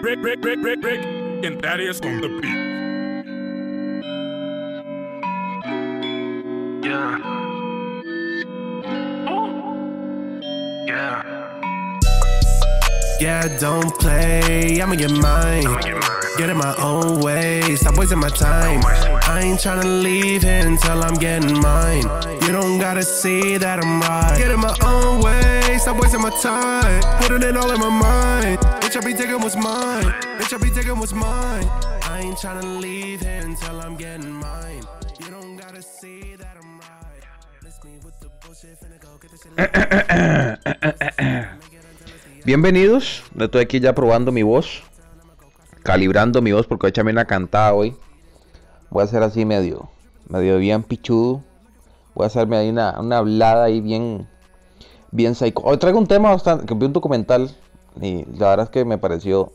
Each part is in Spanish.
Rick, Rick, Rick, Rick, Rick, and Thaddeus on the beat. Yeah. Oh. Yeah. Yeah, don't play, I'ma get mine. Get in my own way, stop wasting my time. I ain't tryna leave here until I'm getting mine. You don't gotta see that I'm right. Get in my own way, stop wasting my time. Putting it all in my mind. Bitch, I be taking what's mine. Bitch, I be taking what's mine. I ain't tryna leave here until I'm getting mine. You don't gotta see that I'm right. Get. Bienvenidos, estoy aquí ya probando mi voz, calibrando mi voz porque voy a echarme una cantada hoy. Voy a hacer así medio, medio bien pichudo. Voy a hacerme ahí una, una hablada ahí bien, bien psycho. Hoy traigo un tema bastante, que vi un documental y la verdad es que me pareció,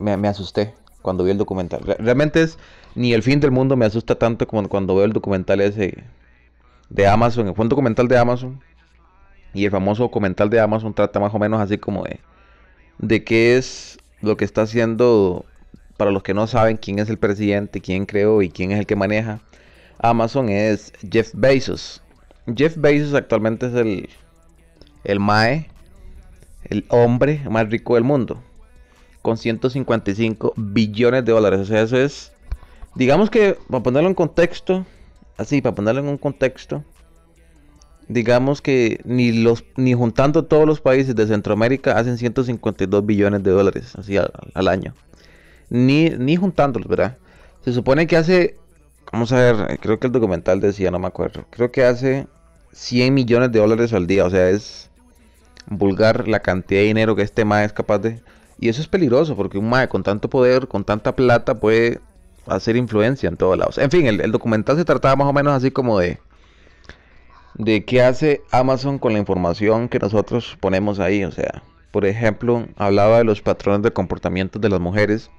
me, me asusté cuando vi el documental. Re- Realmente es, ni el fin del mundo me asusta tanto como cuando veo el documental ese de Amazon. Fue un documental de Amazon y el famoso documental de Amazon trata más o menos así como de, de qué es lo que está haciendo, para los que no saben quién es el presidente, quién creó y quién es el que maneja Amazon, es Jeff Bezos. Jeff Bezos actualmente es el, el MAE, el hombre más rico del mundo, con 155 billones de dólares. O sea, eso es, digamos que, para ponerlo en contexto, así, para ponerlo en un contexto, digamos que ni los ni juntando todos los países de Centroamérica hacen 152 billones de dólares así al, año. Ni, ni juntándolos, ¿verdad? Se supone que hace, vamos a ver, creo que el documental decía, no me acuerdo, creo que hace 100 millones de dólares al día, o sea, es vulgar la cantidad de dinero que este MAE es capaz de... Y eso es peligroso, porque un MAE con tanto poder, con tanta plata, puede hacer influencia en todos lados. En fin, el, el documental se trataba más o menos así como de de qué hace Amazon con la información que nosotros ponemos ahí. O sea, por ejemplo, hablaba de los patrones de comportamiento de las mujeres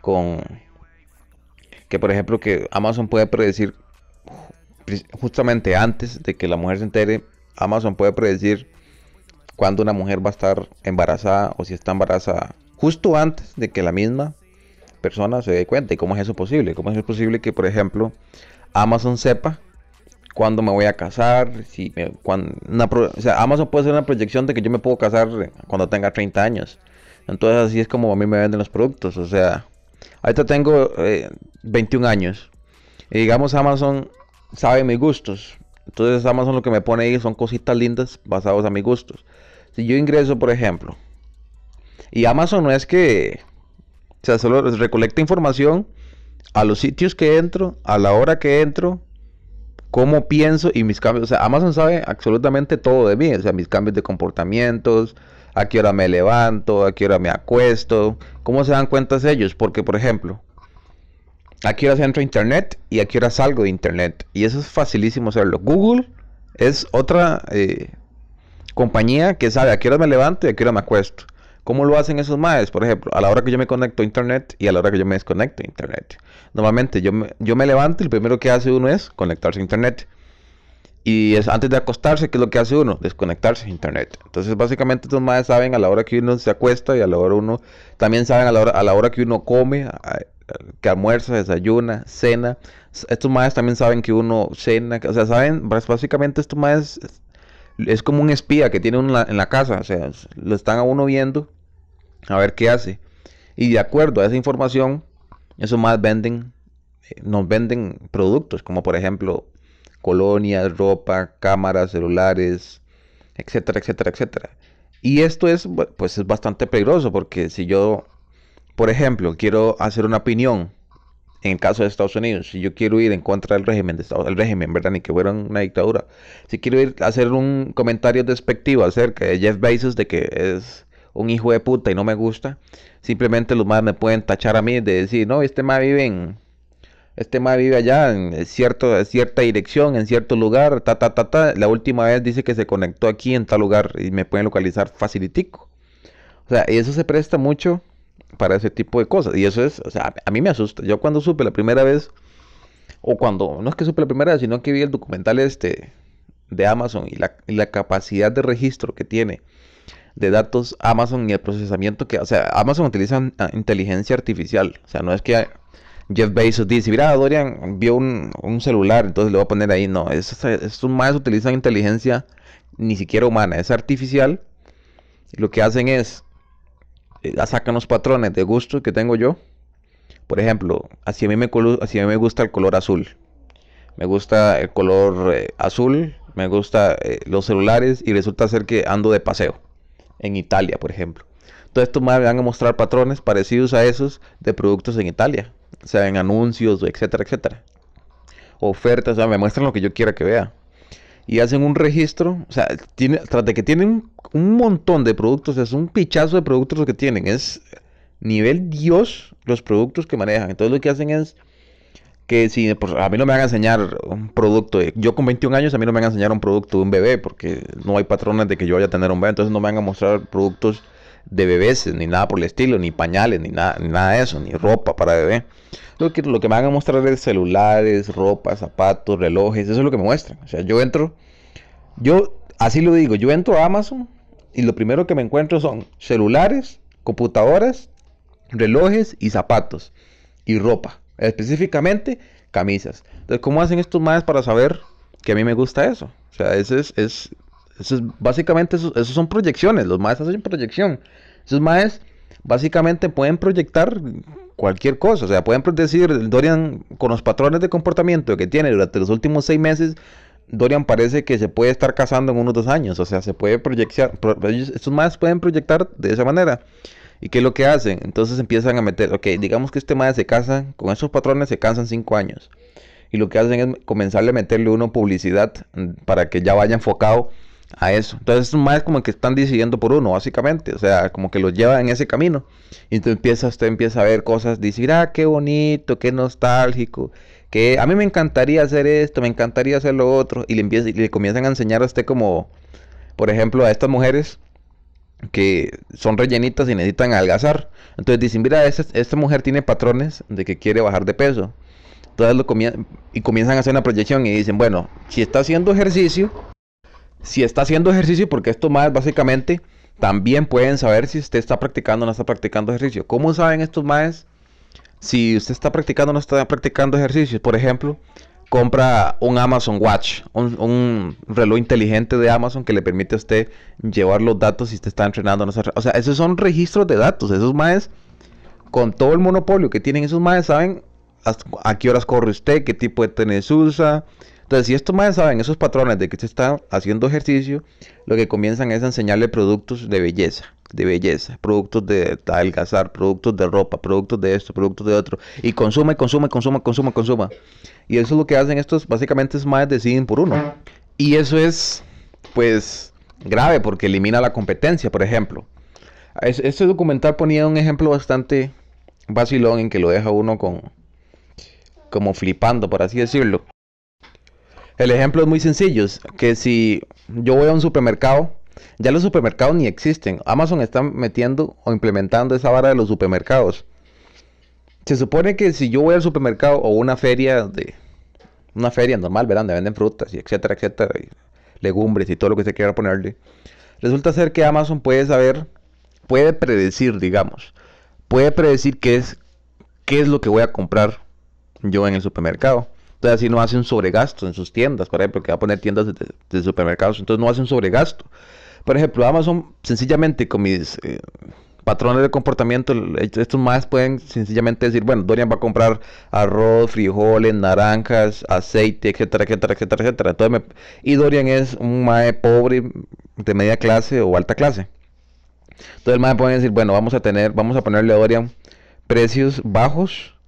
con que por ejemplo que Amazon puede predecir ju- justamente antes de que la mujer se entere, Amazon puede predecir cuándo una mujer va a estar embarazada o si está embarazada justo antes de que la misma persona se dé cuenta. ¿Y cómo es eso posible? ¿Cómo es posible que por ejemplo Amazon sepa cuándo me voy a casar, si me- cuan- una pro- o sea, Amazon puede hacer una proyección de que yo me puedo casar eh, cuando tenga 30 años. Entonces así es como a mí me venden los productos. O sea, ahorita tengo eh, 21 años. Y digamos Amazon sabe mis gustos. Entonces Amazon lo que me pone ahí son cositas lindas basadas a mis gustos. Si yo ingreso, por ejemplo, y Amazon no es que, o sea, solo recolecta información a los sitios que entro, a la hora que entro, cómo pienso y mis cambios. O sea, Amazon sabe absolutamente todo de mí. O sea, mis cambios de comportamientos, a qué hora me levanto, a qué hora me acuesto. ¿Cómo se dan cuenta ellos? Porque, por ejemplo, a qué hora entro a internet y a qué hora salgo de internet. Y eso es facilísimo hacerlo. Google es otra eh, compañía que sabe a qué hora me levanto y a qué hora me acuesto. ¿Cómo lo hacen esos maes? Por ejemplo, a la hora que yo me conecto a internet y a la hora que yo me desconecto a internet. Normalmente yo me, yo me levanto y lo primero que hace uno es conectarse a internet. Y es antes de acostarse, ¿qué es lo que hace uno? Desconectarse a internet. Entonces, básicamente, estos maes saben a la hora que uno se acuesta y a la hora uno también saben a la hora, a la hora que uno come, que almuerza, desayuna, cena. Estos maes también saben que uno cena, o sea, saben, básicamente estos maes es, como un espía que tiene uno en la, casa, o sea, lo están a uno viendo a ver qué hace. Y de acuerdo a esa información, esos más venden, eh, nos venden productos, como por ejemplo colonias, ropa, cámaras, celulares, etcétera, etcétera, etcétera. Y esto es, pues es bastante peligroso porque si yo, por ejemplo, quiero hacer una opinión, en el caso de Estados Unidos, si yo quiero ir en contra del régimen de Estados el régimen, ¿verdad? Ni que fuera una dictadura. Si quiero ir a hacer un comentario despectivo acerca de Jeff Bezos de que es un hijo de puta y no me gusta, simplemente los más me pueden tachar a mí de decir, no, este más vive en, este más vive allá en cierta dirección, en cierto lugar, ta, ta, ta, ta. La última vez dice que se conectó aquí en tal lugar y me pueden localizar facilitico. O sea, y eso se presta mucho para ese tipo de cosas. Y eso es, o sea, a mí me asusta. Yo cuando supe la primera vez, o cuando, no es que supe la primera vez, sino que vi el documental este de Amazon y la, capacidad de registro que tiene de datos Amazon y el procesamiento que, o sea, Amazon utiliza ah, inteligencia artificial. O sea, no es que Jeff Bezos dice, mira, Dorian vio un, celular, entonces le voy a poner ahí. No, estos más utilizan inteligencia ni siquiera humana, es artificial. Y lo que hacen es, sacan los patrones de gusto que tengo yo. Por ejemplo, así a mí me, así a mí me gusta el color azul. Me gusta el color eh, azul, me gusta eh, los celulares y resulta ser que ando de paseo en Italia, por ejemplo. Entonces estos me van a mostrar patrones parecidos a esos de productos en Italia o sea, en anuncios, etcétera, etcétera. Ofertas, o sea, me muestran lo que yo quiera que vea. Y hacen un registro, o sea, tiene, tras de que tienen un montón de productos, es un pichazo de productos lo que tienen, es nivel Dios los productos que manejan. Entonces lo que hacen es que si pues, a mí no me van a enseñar un producto, yo con 21 años a mí no me van a enseñar un producto de un bebé, porque no hay patrones de que yo vaya a tener un bebé, entonces no me van a mostrar productos de bebés, ni nada por el estilo, ni pañales, ni nada, ni nada de eso, ni ropa para bebé. Lo que, lo que me van a mostrar es celulares, ropa, zapatos, relojes, eso es lo que me muestran. O sea, yo entro, yo así lo digo, yo entro a Amazon y lo primero que me encuentro son celulares, computadoras, relojes y zapatos y ropa. Específicamente camisas. Entonces, ¿cómo hacen estos más para saber que a mí me gusta eso? O sea, ese es, es eso es, básicamente, esos son proyecciones. Los maestros hacen proyección. Esos maestros básicamente pueden proyectar cualquier cosa. O sea, pueden decir, Dorian, con los patrones de comportamiento que tiene durante los últimos seis meses, Dorian parece que se puede estar casando en unos dos años. O sea, se puede proyectar. Estos maestros pueden proyectar de esa manera. ¿Y qué es lo que hacen? Entonces empiezan a meter, ok, digamos que este maestro se casa, con esos patrones se cansan cinco años. Y lo que hacen es comenzarle a meterle uno publicidad mm, para que ya vaya enfocado a eso. Entonces, más como que están decidiendo por uno, básicamente. O sea, como que los lleva en ese camino. Y entonces empieza, usted empieza a ver cosas, decir, ah, qué bonito, qué nostálgico. Que a mí me encantaría hacer esto, me encantaría hacer lo otro. Y le, empieza, le comienzan a enseñar a usted como, por ejemplo, a estas mujeres que son rellenitas y necesitan algazar. Entonces dicen, mira, esta, esta mujer tiene patrones de que quiere bajar de peso. Entonces lo y comienzan a hacer una proyección y dicen, bueno, si está haciendo ejercicio, si está haciendo ejercicio, porque esto más básicamente también pueden saber si usted está practicando o no está practicando ejercicio. ¿Cómo saben estos más si usted está practicando o no está practicando ejercicio? Por ejemplo, compra un Amazon Watch, un, reloj inteligente de Amazon que le permite a usted llevar los datos si usted está entrenando. No o sea, esos son registros de datos. Esos más con todo el monopolio que tienen esos más saben a qué horas corre usted, qué tipo de tenis usa, entonces, si estos más saben esos patrones de que usted está haciendo ejercicio, lo que comienzan es a enseñarle productos de belleza, de belleza, productos de adelgazar, productos de ropa, productos de esto, productos de otro. Y consume, consume, consume, consume, consume. Y eso es lo que hacen estos, básicamente es más deciden por uno. Y eso es, pues, grave porque elimina la competencia, por ejemplo. Este documental ponía un ejemplo bastante vacilón en que lo deja uno con como flipando, por así decirlo. El ejemplo es muy sencillo, que si yo voy a un supermercado, ya los supermercados ni existen. Amazon está metiendo o implementando esa vara de los supermercados. Se supone que si yo voy al supermercado o una feria de una feria normal, verán, donde venden frutas y etcétera, etcétera, legumbres y todo lo que se quiera ponerle. Resulta ser que Amazon puede saber, puede predecir, digamos, puede predecir qué es qué es lo que voy a comprar yo en el supermercado. Entonces así no hace un sobregasto en sus tiendas, por ejemplo, que va a poner tiendas de, supermercados, entonces no hace un sobregasto. Por ejemplo, Amazon sencillamente con mis eh, patrones de comportamiento, estos más pueden sencillamente decir, bueno, Dorian va a comprar arroz, frijoles, naranjas, aceite, etcétera, etcétera, etcétera, etcétera. Y Dorian es un mae pobre de media clase o alta clase. Entonces el mae puede decir, bueno, vamos a tener, vamos a ponerle a Dorian precios bajos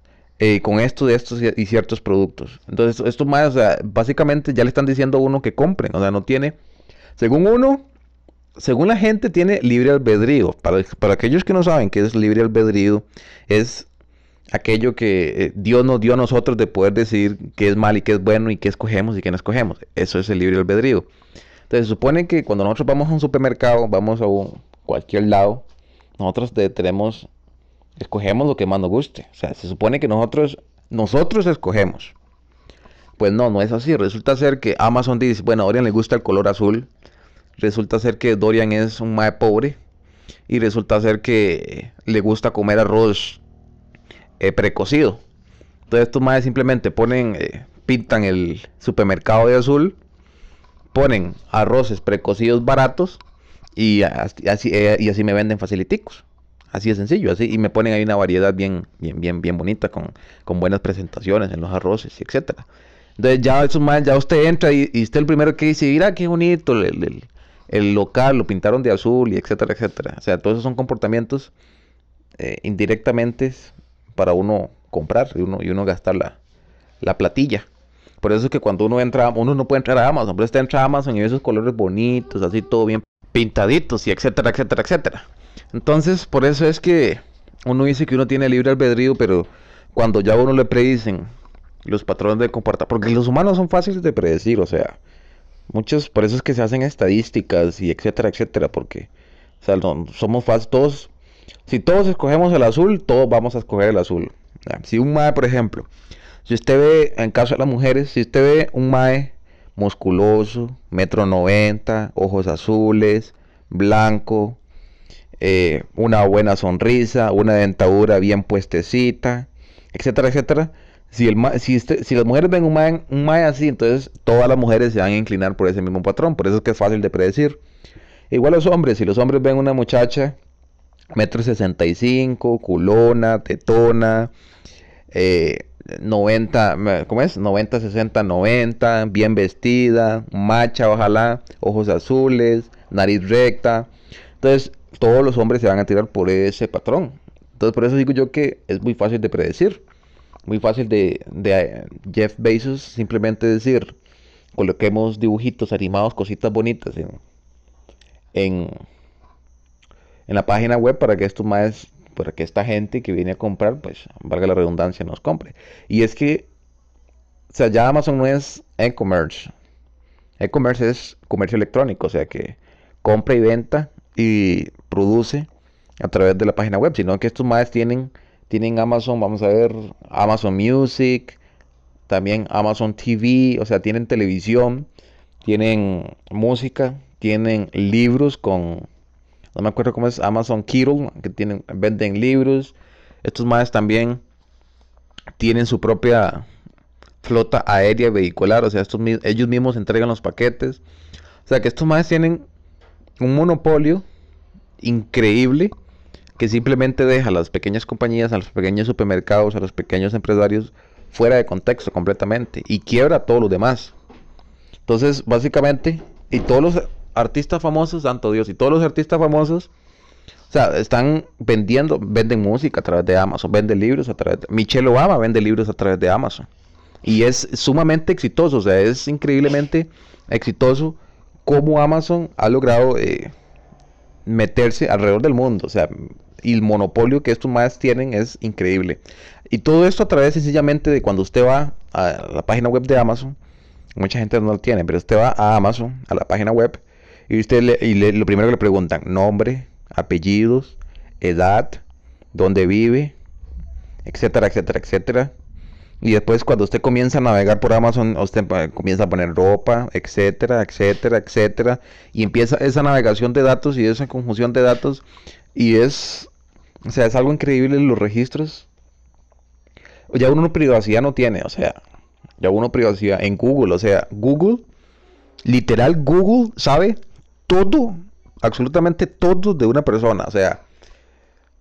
eh, con esto de estos y ciertos productos. Entonces, esto más, básicamente ya le están diciendo a uno que compren, o sea, no tiene, según uno, según la gente tiene libre albedrío. Para, para aquellos que no saben qué es libre albedrío, es aquello que eh, Dios nos dio a nosotros de poder decidir qué es mal y qué es bueno y qué escogemos y qué no escogemos. Eso es el libre albedrío. Entonces se supone que cuando nosotros vamos a un supermercado, vamos a cualquier lado, nosotros tenemos escogemos lo que más nos guste. O sea, se supone que nosotros, nosotros escogemos. Pues no, no es así. Resulta ser que Amazon dice, bueno, a Dorian le gusta el color azul. Resulta ser que Dorian es un mae pobre y resulta ser que le gusta comer arroz eh, precocido. Entonces estos madres simplemente ponen, eh, pintan el supermercado de azul, ponen arroces precocidos baratos y así, eh, y así me venden faciliticos. Así de sencillo, así, y me ponen ahí una variedad bien, bien, bien, bien bonita, con, con buenas presentaciones en los arroces, etcétera. Entonces ya esos madres, ya usted entra y, y usted el primero que dice, mira qué bonito el, el, local, lo pintaron de azul, y etcétera, etcétera. O sea, todos esos son comportamientos eh, indirectamente para uno comprar y uno, y uno gastar la, la platilla. Por eso es que cuando uno entra, uno no puede entrar a Amazon, pero usted entra a Amazon y ve esos colores bonitos, así todo bien pintaditos y etcétera, etcétera, etcétera. Entonces, por eso es que uno dice que uno tiene libre albedrío, pero cuando ya uno le predicen los patrones de comportamiento, porque los humanos son fáciles de predecir, o sea, muchos, por eso es que se hacen estadísticas y etcétera, etcétera, porque o sea, somos fáciles, todos, si todos escogemos el azul, todos vamos a escoger el azul. Si un mae, por ejemplo, si usted ve, en caso de las mujeres, si usted ve un mae musculoso, metro noventa, ojos azules, blanco, eh, una buena sonrisa, una dentadura bien puestecita, etcétera, etcétera. Si, el si, si las mujeres ven un mae, un así, entonces todas las mujeres se van a inclinar por ese mismo patrón. Por eso es que es fácil de predecir. Igual los hombres, si los hombres ven una muchacha metro sesenta y cinco, culona, tetona, eh, 90, ¿cómo es? 90, 60, 90, bien vestida, macha, ojalá, ojos azules, nariz recta. Entonces, todos los hombres se van a tirar por ese patrón. Entonces, por eso digo yo que es muy fácil de predecir. Muy fácil de, eh, Jeff Bezos simplemente decir, coloquemos dibujitos animados, cositas bonitas en, en, en la página web para que esto más para que esta gente que viene a comprar, pues, valga la redundancia, nos compre. Y es que, o sea, ya Amazon no es e-commerce. E-commerce es comercio electrónico, o sea que compra y venta y produce a través de la página web, sino que estos más tienen, tienen Amazon, vamos a ver, Amazon Music, también Amazon TV, o sea, tienen televisión, tienen música, tienen libros con no me acuerdo cómo es, Amazon Kindle, que tienen, venden libros. Estos más también tienen su propia flota aérea vehicular, o sea, estos, ellos mismos entregan los paquetes. O sea, que estos más tienen un monopolio increíble que simplemente deja a las pequeñas compañías, a los pequeños supermercados, a los pequeños empresarios fuera de contexto completamente y quiebra a todos los demás. Entonces, básicamente, y todos los artistas famosos, santo Dios, y todos los artistas famosos, o sea, están vendiendo, venden música a través de Amazon, venden libros a través de... Michelle Obama vende libros a través de Amazon. Y es sumamente exitoso, o sea, es increíblemente exitoso cómo Amazon ha logrado eh, meterse alrededor del mundo. O sea, y el monopolio que estos más tienen es increíble. Y todo esto a través sencillamente de cuando usted va a la página web de Amazon, mucha gente no lo tiene, pero usted va a Amazon, a la página web, y usted le, y lo primero que le preguntan, nombre, apellidos, edad, dónde vive, etcétera, etcétera, etcétera. Y después cuando usted comienza a navegar por Amazon, usted comienza a poner ropa, etcétera, etcétera, etcétera. Y empieza esa navegación de datos y esa conjunción de datos. Y es, o sea, es algo increíble los registros. Ya uno privacidad no tiene, o sea, ya uno privacidad en Google, o sea, Google, literal Google sabe todo, absolutamente todo de una persona. O sea,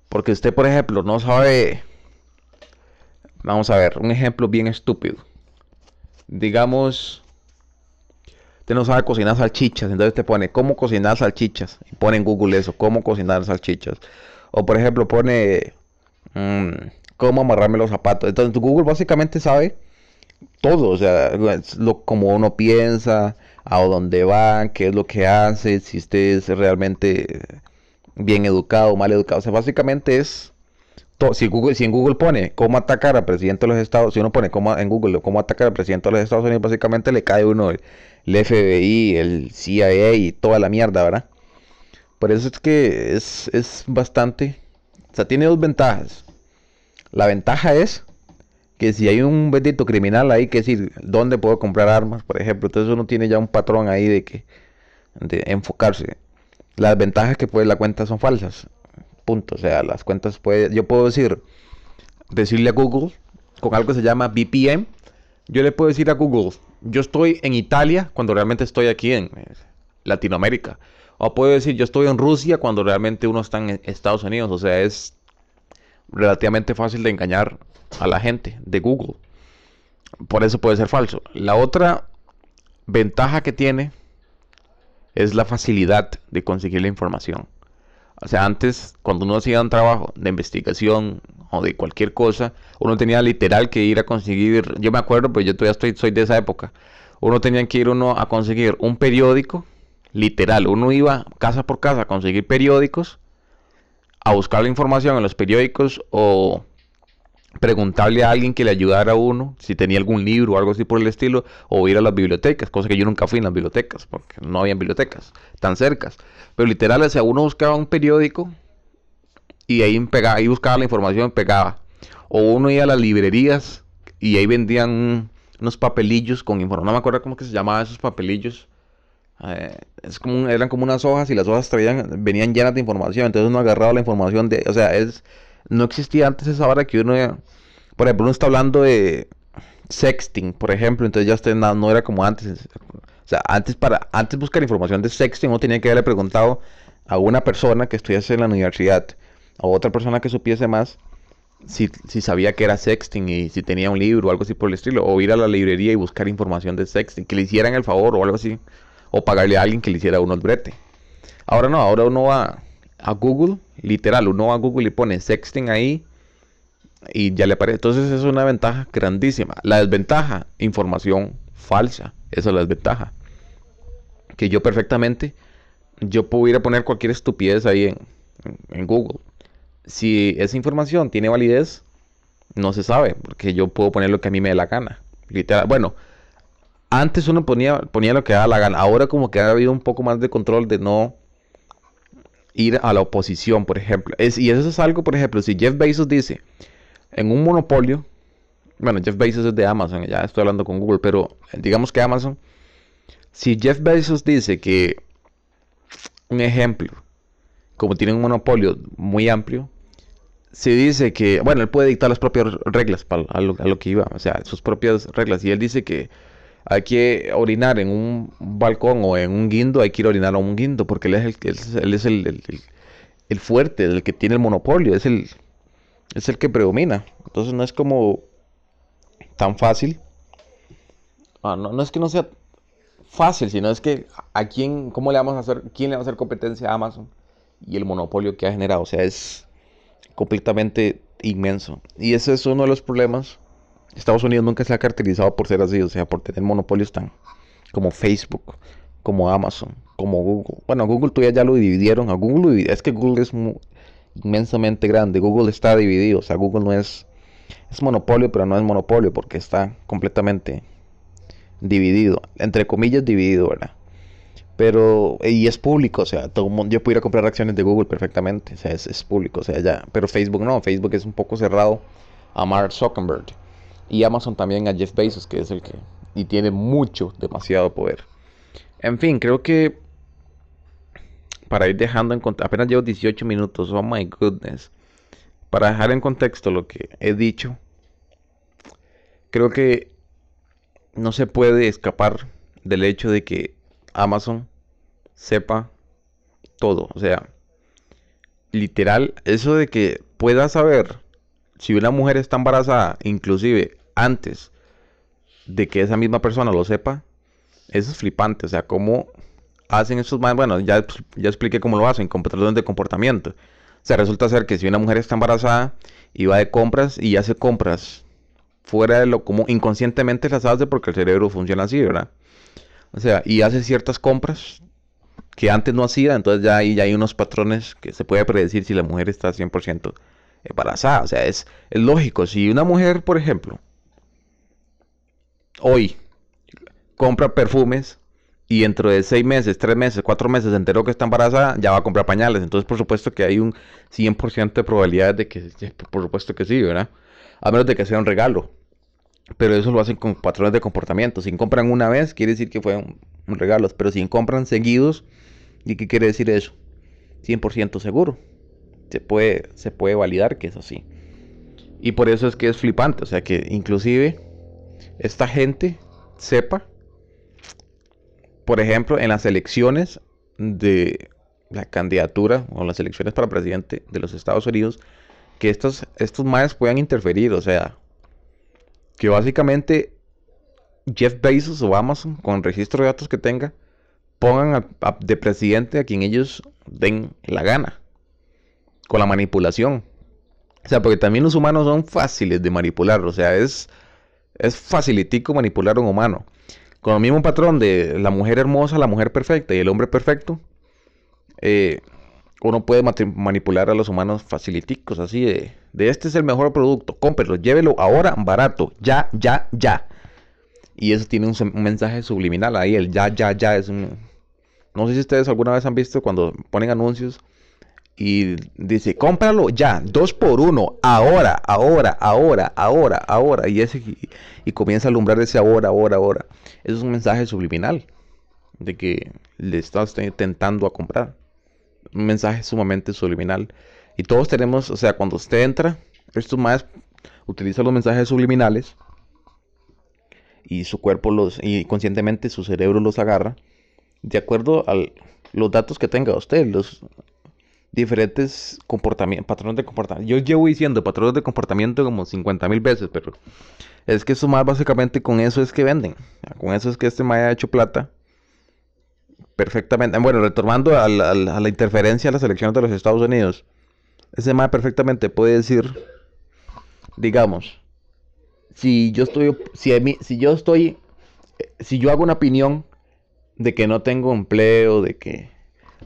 porque usted, por ejemplo, no sabe. Vamos a ver, un ejemplo bien estúpido. Digamos, usted no sabe cocinar salchichas, entonces te pone cómo cocinar salchichas. Y pone en Google eso, cómo cocinar salchichas. O por ejemplo, pone mm, cómo amarrarme los zapatos. Entonces Google básicamente sabe todo, o sea, lo, como uno piensa, a dónde va, qué es lo que hace, si usted es realmente bien educado o mal educado. O sea, básicamente es si, en Google pone cómo atacar al presidente de los Estados si uno pone cómo, en Google cómo atacar al presidente de los Estados Unidos, básicamente le cae uno el, FBI, el CIA y toda la mierda, ¿verdad? Por eso es que es, es bastante. O sea, tiene dos ventajas. La ventaja es que si hay un bendito criminal ahí, que decir, ¿dónde puedo comprar armas? Por ejemplo, entonces uno tiene ya un patrón ahí de que de enfocarse. Las ventajas que pues las cuentas son falsas. Punto. O sea, las cuentas puede, yo puedo decir, decirle a Google con algo que se llama VPN. Yo le puedo decir a Google, yo estoy en Italia cuando realmente estoy aquí en eh, Latinoamérica. O puedo decir, yo estoy en Rusia cuando realmente uno está en Estados Unidos. O sea, es relativamente fácil de engañar a la gente de Google. Por eso puede ser falso. La otra ventaja que tiene es la facilidad de conseguir la información. O sea, antes, cuando uno hacía un trabajo de investigación o de cualquier cosa, uno tenía literal que ir a conseguir, yo me acuerdo, pues yo todavía estoy, soy de esa época, uno tenía que ir uno a conseguir un periódico, literal, uno iba casa por casa a conseguir periódicos, a buscar la información en los periódicos o preguntarle a alguien que le ayudara a uno si tenía algún libro o algo así por el estilo, o ir a las bibliotecas, cosa que yo nunca fui en las bibliotecas, porque no había bibliotecas tan cercas. Pero literal, o sea, uno buscaba un periódico y ahí, pegaba, ahí buscaba la información, pegaba. O uno iba a las librerías y ahí vendían unos papelillos con información, no me acuerdo cómo que se llamaban esos papelillos. Eh, es como eran como unas hojas y las hojas traían, venían llenas de información, entonces uno agarraba la información de, o sea, es no existía antes esa hora que uno, por ejemplo, uno está hablando de sexting, por ejemplo, entonces ya usted no, era como antes. O sea, antes para antes buscar información de sexting uno tenía que haberle preguntado a una persona que estudiase en la universidad, a otra persona que supiese más, si, si, sabía que era sexting y si tenía un libro o algo así por el estilo, o ir a la librería y buscar información de sexting, que le hicieran el favor o algo así, o pagarle a alguien que le hiciera uno el brete. Ahora no, ahora uno va a Google, literal, uno va a Google y pone sexting ahí y ya le aparece. Entonces es una ventaja grandísima. La desventaja, información falsa. Esa es la desventaja. Que yo perfectamente, yo puedo ir a poner cualquier estupidez ahí en, Google. Si esa información tiene validez, no se sabe, porque yo puedo poner lo que a mí me dé la gana. Literal, bueno, antes uno ponía, ponía lo que da la gana. Ahora como que ha habido un poco más de control de no ir a la oposición, por ejemplo. Y eso es algo, por ejemplo, si Jeff Bezos dice, en un monopolio, bueno, Jeff Bezos es de Amazon, ya estoy hablando con Google, pero digamos que Amazon, si Jeff Bezos dice que, un ejemplo, como tiene un monopolio muy amplio, se dice que, bueno, él puede dictar las propias reglas para, lo, a lo que iba, o sea, sus propias reglas, y él dice que hay que orinar en un balcón o en un guindo, hay que ir orinar a un guindo, porque él es el, él es el, el, fuerte, el que tiene el monopolio, es el, es el que predomina. Entonces no es como tan fácil. Ah, no, no es que no sea fácil, sino es que a quién, cómo le vamos a hacer, quién le va a hacer competencia a Amazon y el monopolio que ha generado. O sea, es completamente inmenso. Y ese es uno de los problemas Estados Unidos nunca se ha caracterizado por ser así, o sea, por tener monopolios tan como Facebook, como Amazon, como Google. Bueno, Google todavía ya lo dividieron. A Google es que Google es inmensamente grande. Google está dividido, o sea, Google no es es monopolio, pero no es monopolio porque está completamente dividido, entre comillas dividido, ¿verdad? Pero, y es público, o sea, todo mundo, yo pudiera comprar acciones de Google perfectamente, o sea, es, es, público, o sea, ya, pero Facebook no, Facebook es un poco cerrado a Mark Zuckerberg y Amazon también a Jeff Bezos, que es el que... Y tiene mucho, demasiado poder. En fin, creo que... Para ir dejando en contexto... Apenas llevo 18 minutos, oh my goodness. Para dejar en contexto lo que he dicho. Creo que no se puede escapar del hecho de que Amazon sepa todo. O sea, literal, eso de que pueda saber si una mujer está embarazada, inclusive antes de que esa misma persona lo sepa, eso es flipante. O sea, cómo hacen esos más. Bueno, ya, ya expliqué cómo lo hacen, con patrones de comportamiento. O sea, resulta ser que si una mujer está embarazada y va de compras y hace compras fuera de lo común, inconscientemente las hace porque el cerebro funciona así, ¿verdad? O sea, y hace ciertas compras que antes no hacía, entonces ya ya hay unos patrones que se puede predecir si la mujer está 100% embarazada. O sea, es, es lógico. Si una mujer, por ejemplo, hoy compra perfumes y dentro de seis meses, tres meses, cuatro meses se enteró que está embarazada, ya va a comprar pañales. Entonces, por supuesto que hay un 100% de probabilidades de que, por supuesto que sí, ¿verdad? A menos de que sea un regalo. Pero eso lo hacen con patrones de comportamiento. Si compran una vez, quiere decir que fue un, regalo. Pero si compran seguidos, ¿y qué quiere decir eso? 100% seguro. Se puede, se puede validar que es así. Y por eso es que es flipante. O sea que inclusive esta gente sepa, por ejemplo, en las elecciones de la candidatura o las elecciones para presidente de los Estados Unidos, que estos, estos maes puedan interferir. O sea, que básicamente Jeff Bezos o Amazon, con registro de datos que tenga, pongan de presidente a quien ellos den la gana. Con la manipulación. O sea, porque también los humanos son fáciles de manipular. O sea, es, es facilitico manipular a un humano. Con el mismo patrón de la mujer hermosa, la mujer perfecta y el hombre perfecto. Eh, uno puede manipular a los humanos faciliticos, así de, de este es el mejor producto, cómprelo, llévelo ahora barato, ya, ya, ya. Y eso tiene un, un mensaje subliminal ahí, el ya, ya, ya es un, no sé si ustedes alguna vez han visto cuando ponen anuncios y dice, cómpralo ya, dos por uno, ahora, ahora, ahora, ahora, ahora. Y, ese, y, comienza a alumbrar ese ahora, ahora, ahora. Eso es un mensaje subliminal de que le estás tentando a comprar. Un mensaje sumamente subliminal. Y todos tenemos, o sea, cuando usted entra, esto más utiliza los mensajes subliminales y su cuerpo los, y conscientemente su cerebro los agarra de acuerdo a los datos que tenga usted, los diferentes comportamientos, patrones de comportamiento. Yo llevo diciendo patrones de comportamiento como 50 mil veces, pero es que eso más básicamente con eso es que venden. Con eso es que este Maya ha hecho plata. Perfectamente. Bueno, retomando a la, interferencia de las elecciones de los Estados Unidos. Ese Maya perfectamente puede decir, digamos, si yo estoy, si, si yo estoy, si yo hago una opinión de que no tengo empleo, de que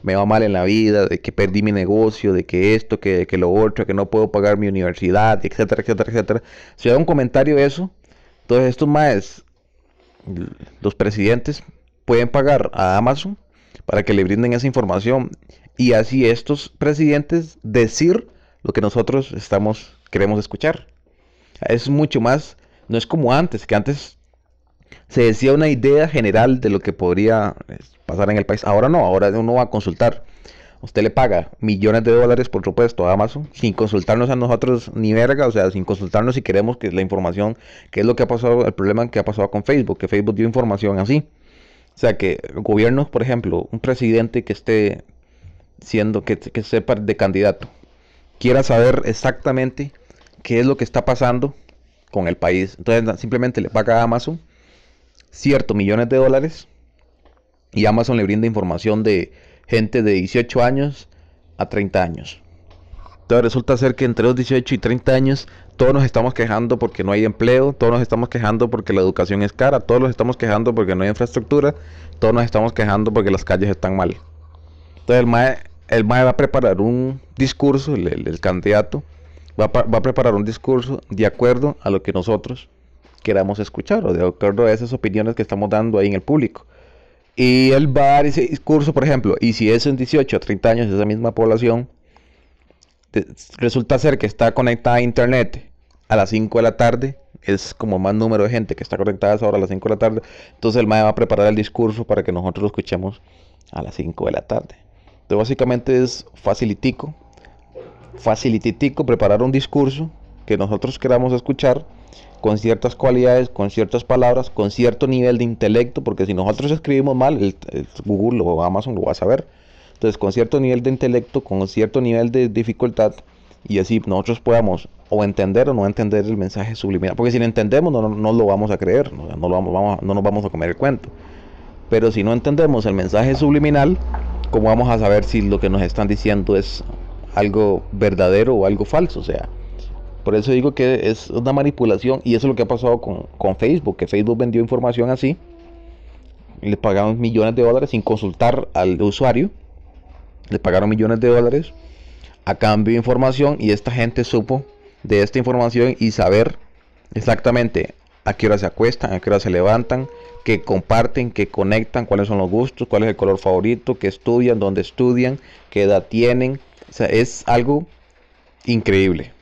me va mal en la vida, de que perdí mi negocio, de que esto, que, que lo otro, que no puedo pagar mi universidad, etcétera, etcétera, etcétera. Si da un comentario de eso, entonces estos más, los presidentes pueden pagar a Amazon para que le brinden esa información y así estos presidentes decir lo que nosotros estamos queremos escuchar. Es mucho más, no es como antes, que antes se decía una idea general de lo que podría eh, pasar en el país. Ahora no, ahora uno va a consultar. Usted le paga millones de dólares, por supuesto, a Amazon, sin consultarnos a nosotros ni verga, o sea, sin consultarnos si queremos que la información, qué es lo que ha pasado, el problema que ha pasado con Facebook, que Facebook dio información así. O sea, que gobiernos, por ejemplo, un presidente que esté siendo, que, que sepa de candidato, quiera saber exactamente qué es lo que está pasando con el país. Entonces, simplemente le paga a Amazon ciertos millones de dólares y Amazon le brinda información de gente de 18 años a 30 años. Entonces resulta ser que entre los 18 y 30 años todos nos estamos quejando porque no hay empleo, todos nos estamos quejando porque la educación es cara, todos nos estamos quejando porque no hay infraestructura, todos nos estamos quejando porque las calles están mal. Entonces el MAE, el MAE va a preparar un discurso, el, candidato va va a preparar un discurso de acuerdo a lo que nosotros queramos escuchar o de acuerdo a esas opiniones que estamos dando ahí en el público. Y él va a dar ese discurso, por ejemplo, y si es en 18 o 30 años esa misma población, resulta ser que está conectada a internet a las 5 de la tarde, es como más número de gente que está conectada a esa hora a las 5 de la tarde, entonces el MAE va a preparar el discurso para que nosotros lo escuchemos a las 5 de la tarde. Entonces básicamente es facilitico, facilitico preparar un discurso que nosotros queramos escuchar con ciertas cualidades, con ciertas palabras, con cierto nivel de intelecto, porque si nosotros escribimos mal, Google o Amazon lo va a saber. Entonces, con cierto nivel de intelecto, con cierto nivel de dificultad, y así nosotros podamos o entender o no entender el mensaje subliminal. Porque si lo entendemos, no, no, lo vamos a creer, no, lo vamos, no nos vamos a comer el cuento. Pero si no entendemos el mensaje subliminal, ¿cómo vamos a saber si lo que nos están diciendo es algo verdadero o algo falso? O sea, por eso digo que es una manipulación y eso es lo que ha pasado con, Facebook, que Facebook vendió información así. Le pagaron millones de dólares sin consultar al usuario. Le pagaron millones de dólares a cambio de información y esta gente supo de esta información y saber exactamente a qué hora se acuestan, a qué hora se levantan, que comparten, que conectan, cuáles son los gustos, cuál es el color favorito, que estudian, dónde estudian, qué edad tienen. O sea, es algo increíble.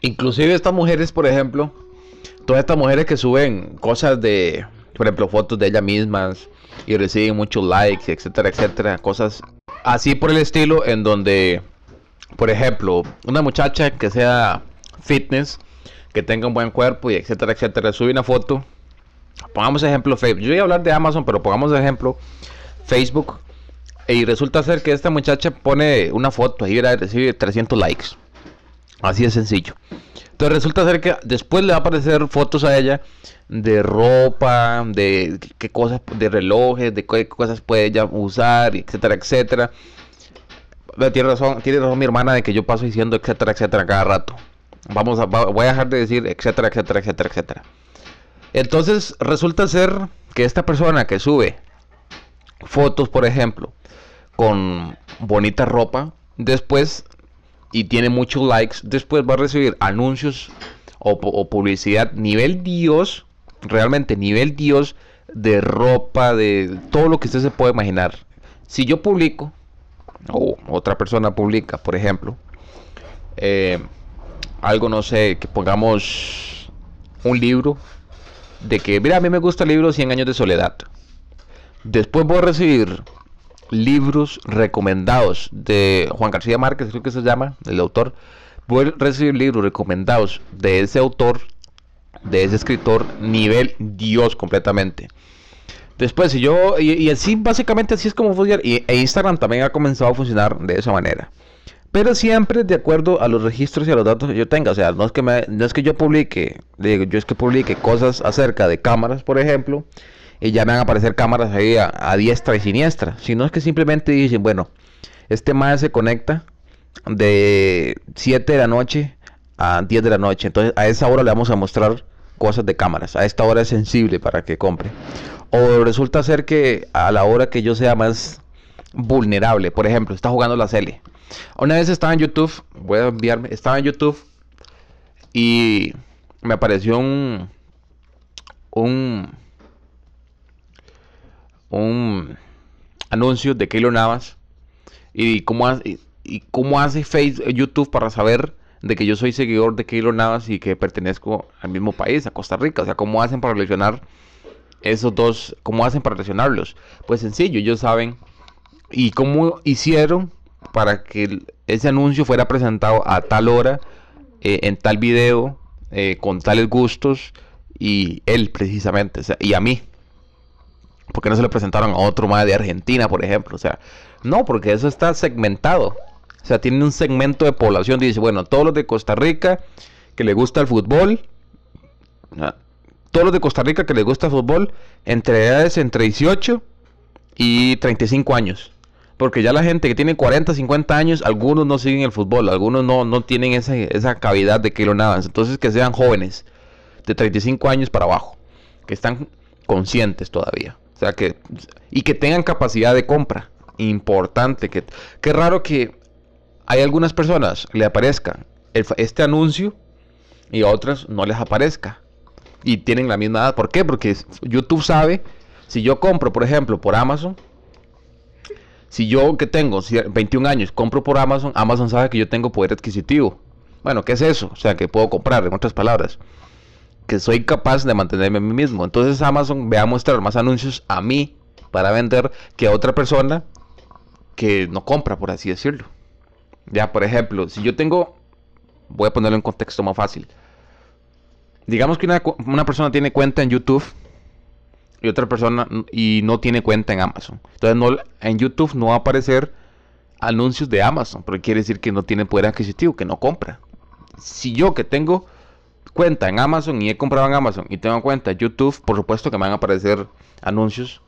Inclusive estas mujeres, por ejemplo, todas estas mujeres que suben cosas de, por ejemplo, fotos de ellas mismas y reciben muchos likes, etcétera, etcétera, cosas así por el estilo, en donde, por ejemplo, una muchacha que sea fitness, que tenga un buen cuerpo y etcétera, etcétera, sube una foto. Pongamos ejemplo Facebook. Yo voy a hablar de Amazon, pero pongamos ejemplo Facebook. Y resulta ser que esta muchacha pone una foto y recibe 300 likes. Así de sencillo. Entonces resulta ser que después le va a aparecer fotos a ella de ropa, de qué cosas, de relojes, de qué cosas puede ella usar, etcétera, etcétera. Tiene razón, tiene razón mi hermana de que yo paso diciendo etcétera, etcétera cada rato. Vamos a, voy a dejar de decir etcétera, etcétera, etcétera, etcétera. Entonces resulta ser que esta persona que sube fotos, por ejemplo, con bonita ropa, después y tiene muchos likes, después va a recibir anuncios o, publicidad nivel Dios, realmente nivel Dios de ropa, de todo lo que usted se puede imaginar. Si yo publico, o otra persona publica, por ejemplo, eh, algo, no sé, que pongamos un libro de que, mira, a mí me gusta el libro 100 años de soledad. Después voy a recibir libros recomendados de Juan García Márquez, creo que se llama, el autor. Voy a recibir libros recomendados de ese autor, de ese escritor, nivel Dios completamente. Después, si yo, y, así básicamente así es como funciona. Y e Instagram también ha comenzado a funcionar de esa manera. Pero siempre de acuerdo a los registros y a los datos que yo tenga. O sea, no es que, no es que yo publique, digo, yo es que publique cosas acerca de cámaras, por ejemplo y ya me van a aparecer cámaras ahí a, diestra y siniestra. Sino es que simplemente dicen, bueno, este más se conecta de 7 de la noche a 10 de la noche. Entonces a esa hora le vamos a mostrar cosas de cámaras. A esta hora es sensible para que compre. O resulta ser que a la hora que yo sea más vulnerable, por ejemplo, está jugando la Cele. Una vez estaba en YouTube, voy a enviarme, estaba en YouTube y me apareció un un un anuncio de Keylor Navas y cómo, hace, y, cómo hace Facebook, YouTube para saber de que yo soy seguidor de Keylor Navas y que pertenezco al mismo país, a Costa Rica. O sea, cómo hacen para relacionar esos dos, cómo hacen para relacionarlos. Pues sencillo, ellos saben. Y cómo hicieron para que ese anuncio fuera presentado a tal hora, eh, en tal video, eh, con tales gustos, y él precisamente, y a mí. ¿Por qué no se le presentaron a otro más de Argentina, por ejemplo? O sea, no, porque eso está segmentado. O sea, tiene un segmento de población. Dice, bueno, todos los de Costa Rica que le gusta el fútbol. Todos los de Costa Rica que le gusta el fútbol. Entre edades entre 18 y 35 años. Porque ya la gente que tiene 40, 50 años, algunos no siguen el fútbol. Algunos no, no tienen esa, esa cavidad de que lo nadan. Entonces que sean jóvenes. De 35 años para abajo. Que están conscientes todavía. O sea que. Y que tengan capacidad de compra. Importante. Que, qué raro que hay algunas personas le aparezca este anuncio y a otras no les aparezca. Y tienen la misma edad. ¿Por qué? Porque YouTube sabe. Si yo compro, por ejemplo, por Amazon. Si yo que tengo 21 años compro por Amazon, Amazon sabe que yo tengo poder adquisitivo. Bueno, ¿qué es eso? O sea, que puedo comprar, en otras palabras que soy capaz de mantenerme a mí mismo. Entonces Amazon me va a mostrar más anuncios a mí para vender que a otra persona que no compra, por así decirlo. Ya, por ejemplo, si yo tengo, voy a ponerlo en contexto más fácil. Digamos que una, persona tiene cuenta en YouTube y otra persona y no tiene cuenta en Amazon. Entonces en YouTube no va a aparecer anuncios de Amazon, porque quiere decir que no tiene poder adquisitivo, que no compra. Si yo que tengo cuenta en Amazon y he comprado en Amazon y tengo cuenta en YouTube, por supuesto que me van a aparecer anuncios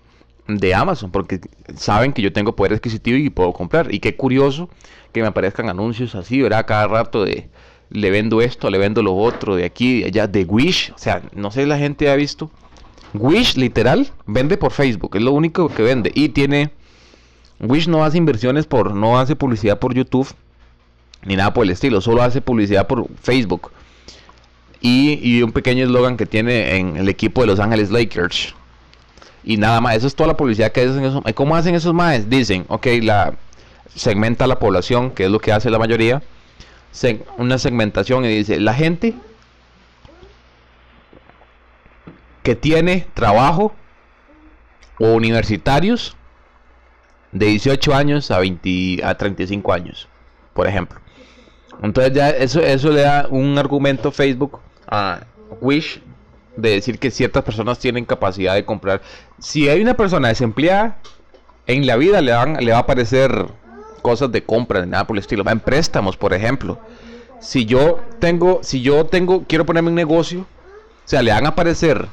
de Amazon porque saben que yo tengo poder adquisitivo y puedo comprar. Y qué curioso que me aparezcan anuncios así, ¿verdad? Cada rato de le vendo esto, le vendo lo otro, de aquí, de allá, de Wish. O sea, no sé si la gente ha visto. Wish literal vende por Facebook, es lo único que vende. Y tiene... Wish no hace inversiones por... no hace publicidad por YouTube. Ni nada por el estilo, solo hace publicidad por Facebook y, un pequeño eslogan que tiene en el equipo de Los Ángeles Lakers. Y nada más, eso es toda la publicidad que hacen esos. ¿Cómo hacen esos maes? Dicen, ok, la segmenta la población, que es lo que hace la mayoría. una segmentación y dice, la gente que tiene trabajo o universitarios de 18 años a, 20, a 35 años, por ejemplo. Entonces ya eso, eso le da un argumento Facebook a Wish de decir que ciertas personas tienen capacidad de comprar. Si hay una persona desempleada, en la vida le, van, le va a aparecer cosas de compra, de nada por el estilo. Va en préstamos, por ejemplo. Si yo tengo, si yo tengo, quiero ponerme un negocio, o sea, le van a aparecer,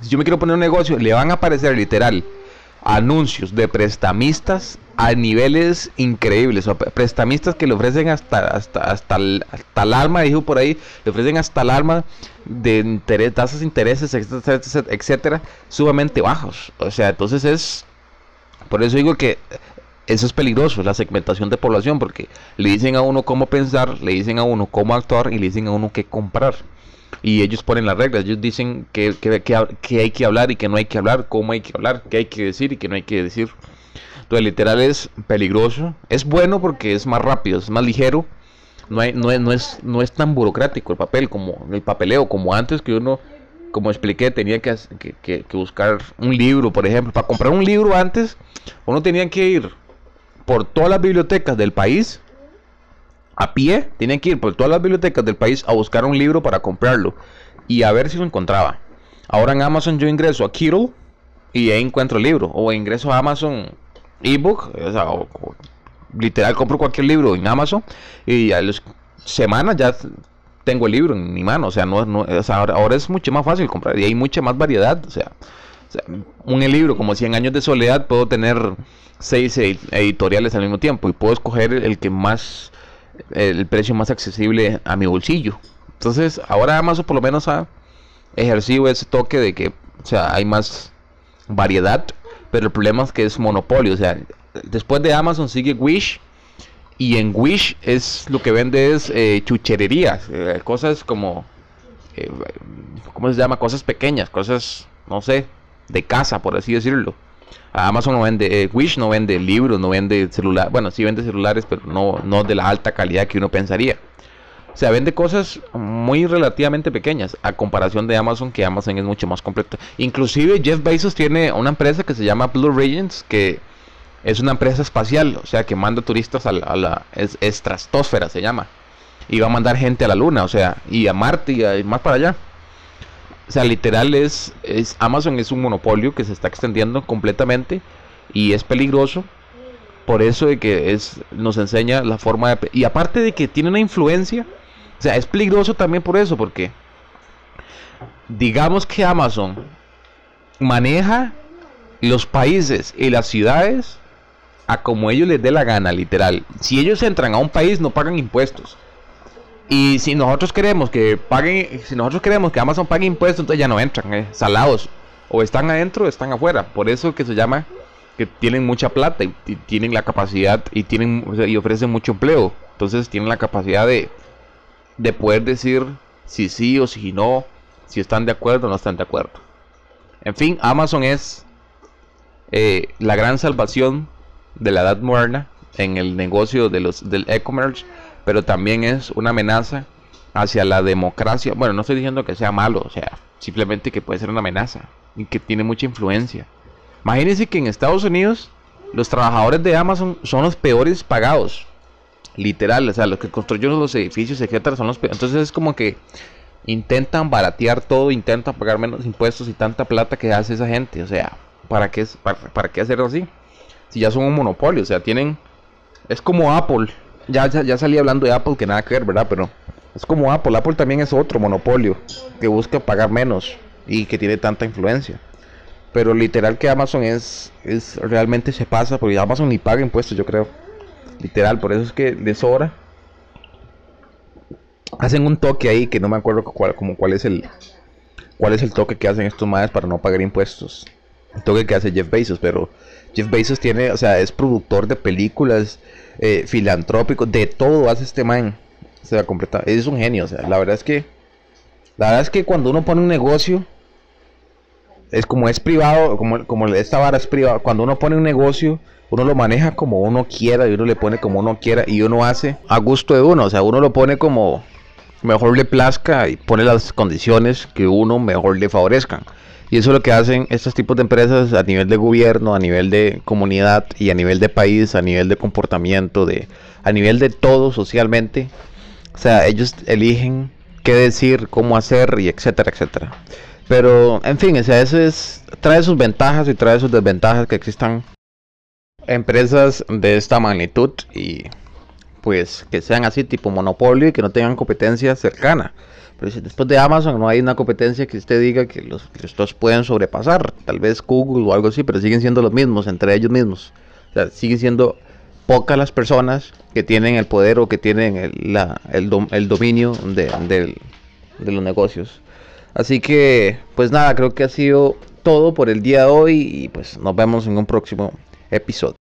si yo me quiero poner un negocio, le van a aparecer literal anuncios de prestamistas a niveles increíbles. Prestamistas que le ofrecen hasta, hasta, hasta, el, hasta el alma, dijo por ahí, le ofrecen hasta el alma de interés, tasas de intereses, etcétera, etcétera, sumamente bajos. O sea, entonces es, por eso digo que eso es peligroso, la segmentación de población, porque le dicen a uno cómo pensar, le dicen a uno cómo actuar y le dicen a uno qué comprar. Y ellos ponen las reglas, ellos dicen que, que, hay que hablar y que no hay que hablar, cómo hay que hablar, qué hay que decir y qué no hay que decir. Entonces, literal es peligroso. Es bueno porque es más rápido, es más ligero. No, hay, no, es, no es tan burocrático el papel como el papeleo, como antes que uno, como expliqué, tenía que, que, que buscar un libro, por ejemplo. Para comprar un libro antes, uno tenía que ir por todas las bibliotecas del país a pie, tienen que ir por todas las bibliotecas del país a buscar un libro para comprarlo y a ver si lo encontraba. Ahora en Amazon yo ingreso a Kindle y ahí encuentro el libro. O ingreso a Amazon ebook, o sea, literal compro cualquier libro en Amazon y a las semanas ya tengo el libro en mi mano. O sea, no, no ahora, es mucho más fácil comprar y hay mucha más variedad. O sea, un libro como 100 años de soledad puedo tener seis editoriales al mismo tiempo y puedo escoger el que más el precio más accesible a mi bolsillo. Entonces, ahora Amazon por lo menos ha ejercido ese toque de que, o sea, hay más variedad, pero el problema es que es monopolio. O sea, después de Amazon sigue Wish. Y en Wish es lo que vende es eh, chuchererías, eh, cosas como, eh, ¿cómo se llama? Cosas pequeñas, cosas, no sé, de casa, por así decirlo. Amazon no vende, eh, Wish no vende libros, no vende celular, bueno, sí vende celulares, pero no, no de la alta calidad que uno pensaría. O sea, vende cosas muy relativamente pequeñas a comparación de Amazon, que Amazon es mucho más completo. Inclusive Jeff Bezos tiene una empresa que se llama Blue Regents, que es una empresa espacial, o sea, que manda turistas a la, estratosfera, se llama. Y va a mandar gente a la luna, o sea, y a Marte y, a, más para allá. O sea, literal es, es Amazon es un monopolio que se está extendiendo completamente y es peligroso por eso de que es nos enseña la forma de y aparte de que tiene una influencia, o sea, es peligroso también por eso porque digamos que Amazon maneja los países y las ciudades a como ellos les dé la gana, literal. Si ellos entran a un país no pagan impuestos. Y si nosotros queremos que paguen, si nosotros queremos que Amazon pague impuestos, entonces ya no entran, eh, salados. O están adentro o están afuera. Por eso que se llama que tienen mucha plata y, tienen la capacidad y tienen y ofrecen mucho empleo. Entonces tienen la capacidad de, de poder decir si sí o si no, si están de acuerdo o no están de acuerdo. En fin, Amazon es eh, la gran salvación de la edad moderna en el negocio de los, del e-commerce pero también es una amenaza hacia la democracia. Bueno, no estoy diciendo que sea malo, o sea, simplemente que puede ser una amenaza y que tiene mucha influencia. Imagínense que en Estados Unidos los trabajadores de Amazon son los peores pagados. Literal, o sea, los que construyen los edificios, etcétera, son los. Entonces es como que intentan baratear todo, intentan pagar menos impuestos y tanta plata que hace esa gente. O sea, ¿para qué, para, para qué hacerlo así? Si ya son un monopolio, o sea, tienen... Es como Apple ya, ya, salí hablando de Apple, que nada que ver, ¿verdad? Pero es como Apple. Apple también es otro monopolio que busca pagar menos y que tiene tanta influencia. Pero literal que Amazon es, es realmente se pasa, porque Amazon ni paga impuestos, yo creo. Literal, por eso es que de sobra. Hacen un toque ahí que no me acuerdo cuál, como cuál es el cuál es el toque que hacen estos madres para no pagar impuestos. El toque que hace Jeff Bezos, pero Jeff Bezos tiene, o sea, es productor de películas, eh, filantrópico, de todo hace este man. Se va a Es un genio, o sea, la verdad es que. La verdad es que cuando uno pone un negocio, es como es privado, como, como esta vara es privada, cuando uno pone un negocio, uno lo maneja como uno quiera y uno le pone como uno quiera y uno hace a gusto de uno, o sea, uno lo pone como mejor le plazca y pone las condiciones que uno mejor le favorezcan. Y eso es lo que hacen estos tipos de empresas a nivel de gobierno, a nivel de comunidad y a nivel de país, a nivel de comportamiento, de, a nivel de todo socialmente. O sea, ellos eligen qué decir, cómo hacer y etcétera, etcétera. Pero, en fin, o sea, eso es, trae sus ventajas y trae sus desventajas que existan empresas de esta magnitud y pues que sean así tipo monopolio y que no tengan competencia cercana. Pero si después de Amazon no hay una competencia que usted diga que los, que pueden sobrepasar, tal vez Google o algo así, pero siguen siendo los mismos entre ellos mismos. O sea, siguen siendo pocas las personas que tienen el poder o que tienen el, el, el dominio de, de, de los negocios. Así que, pues nada, creo que ha sido todo por el día de hoy y pues nos vemos en un próximo episódio.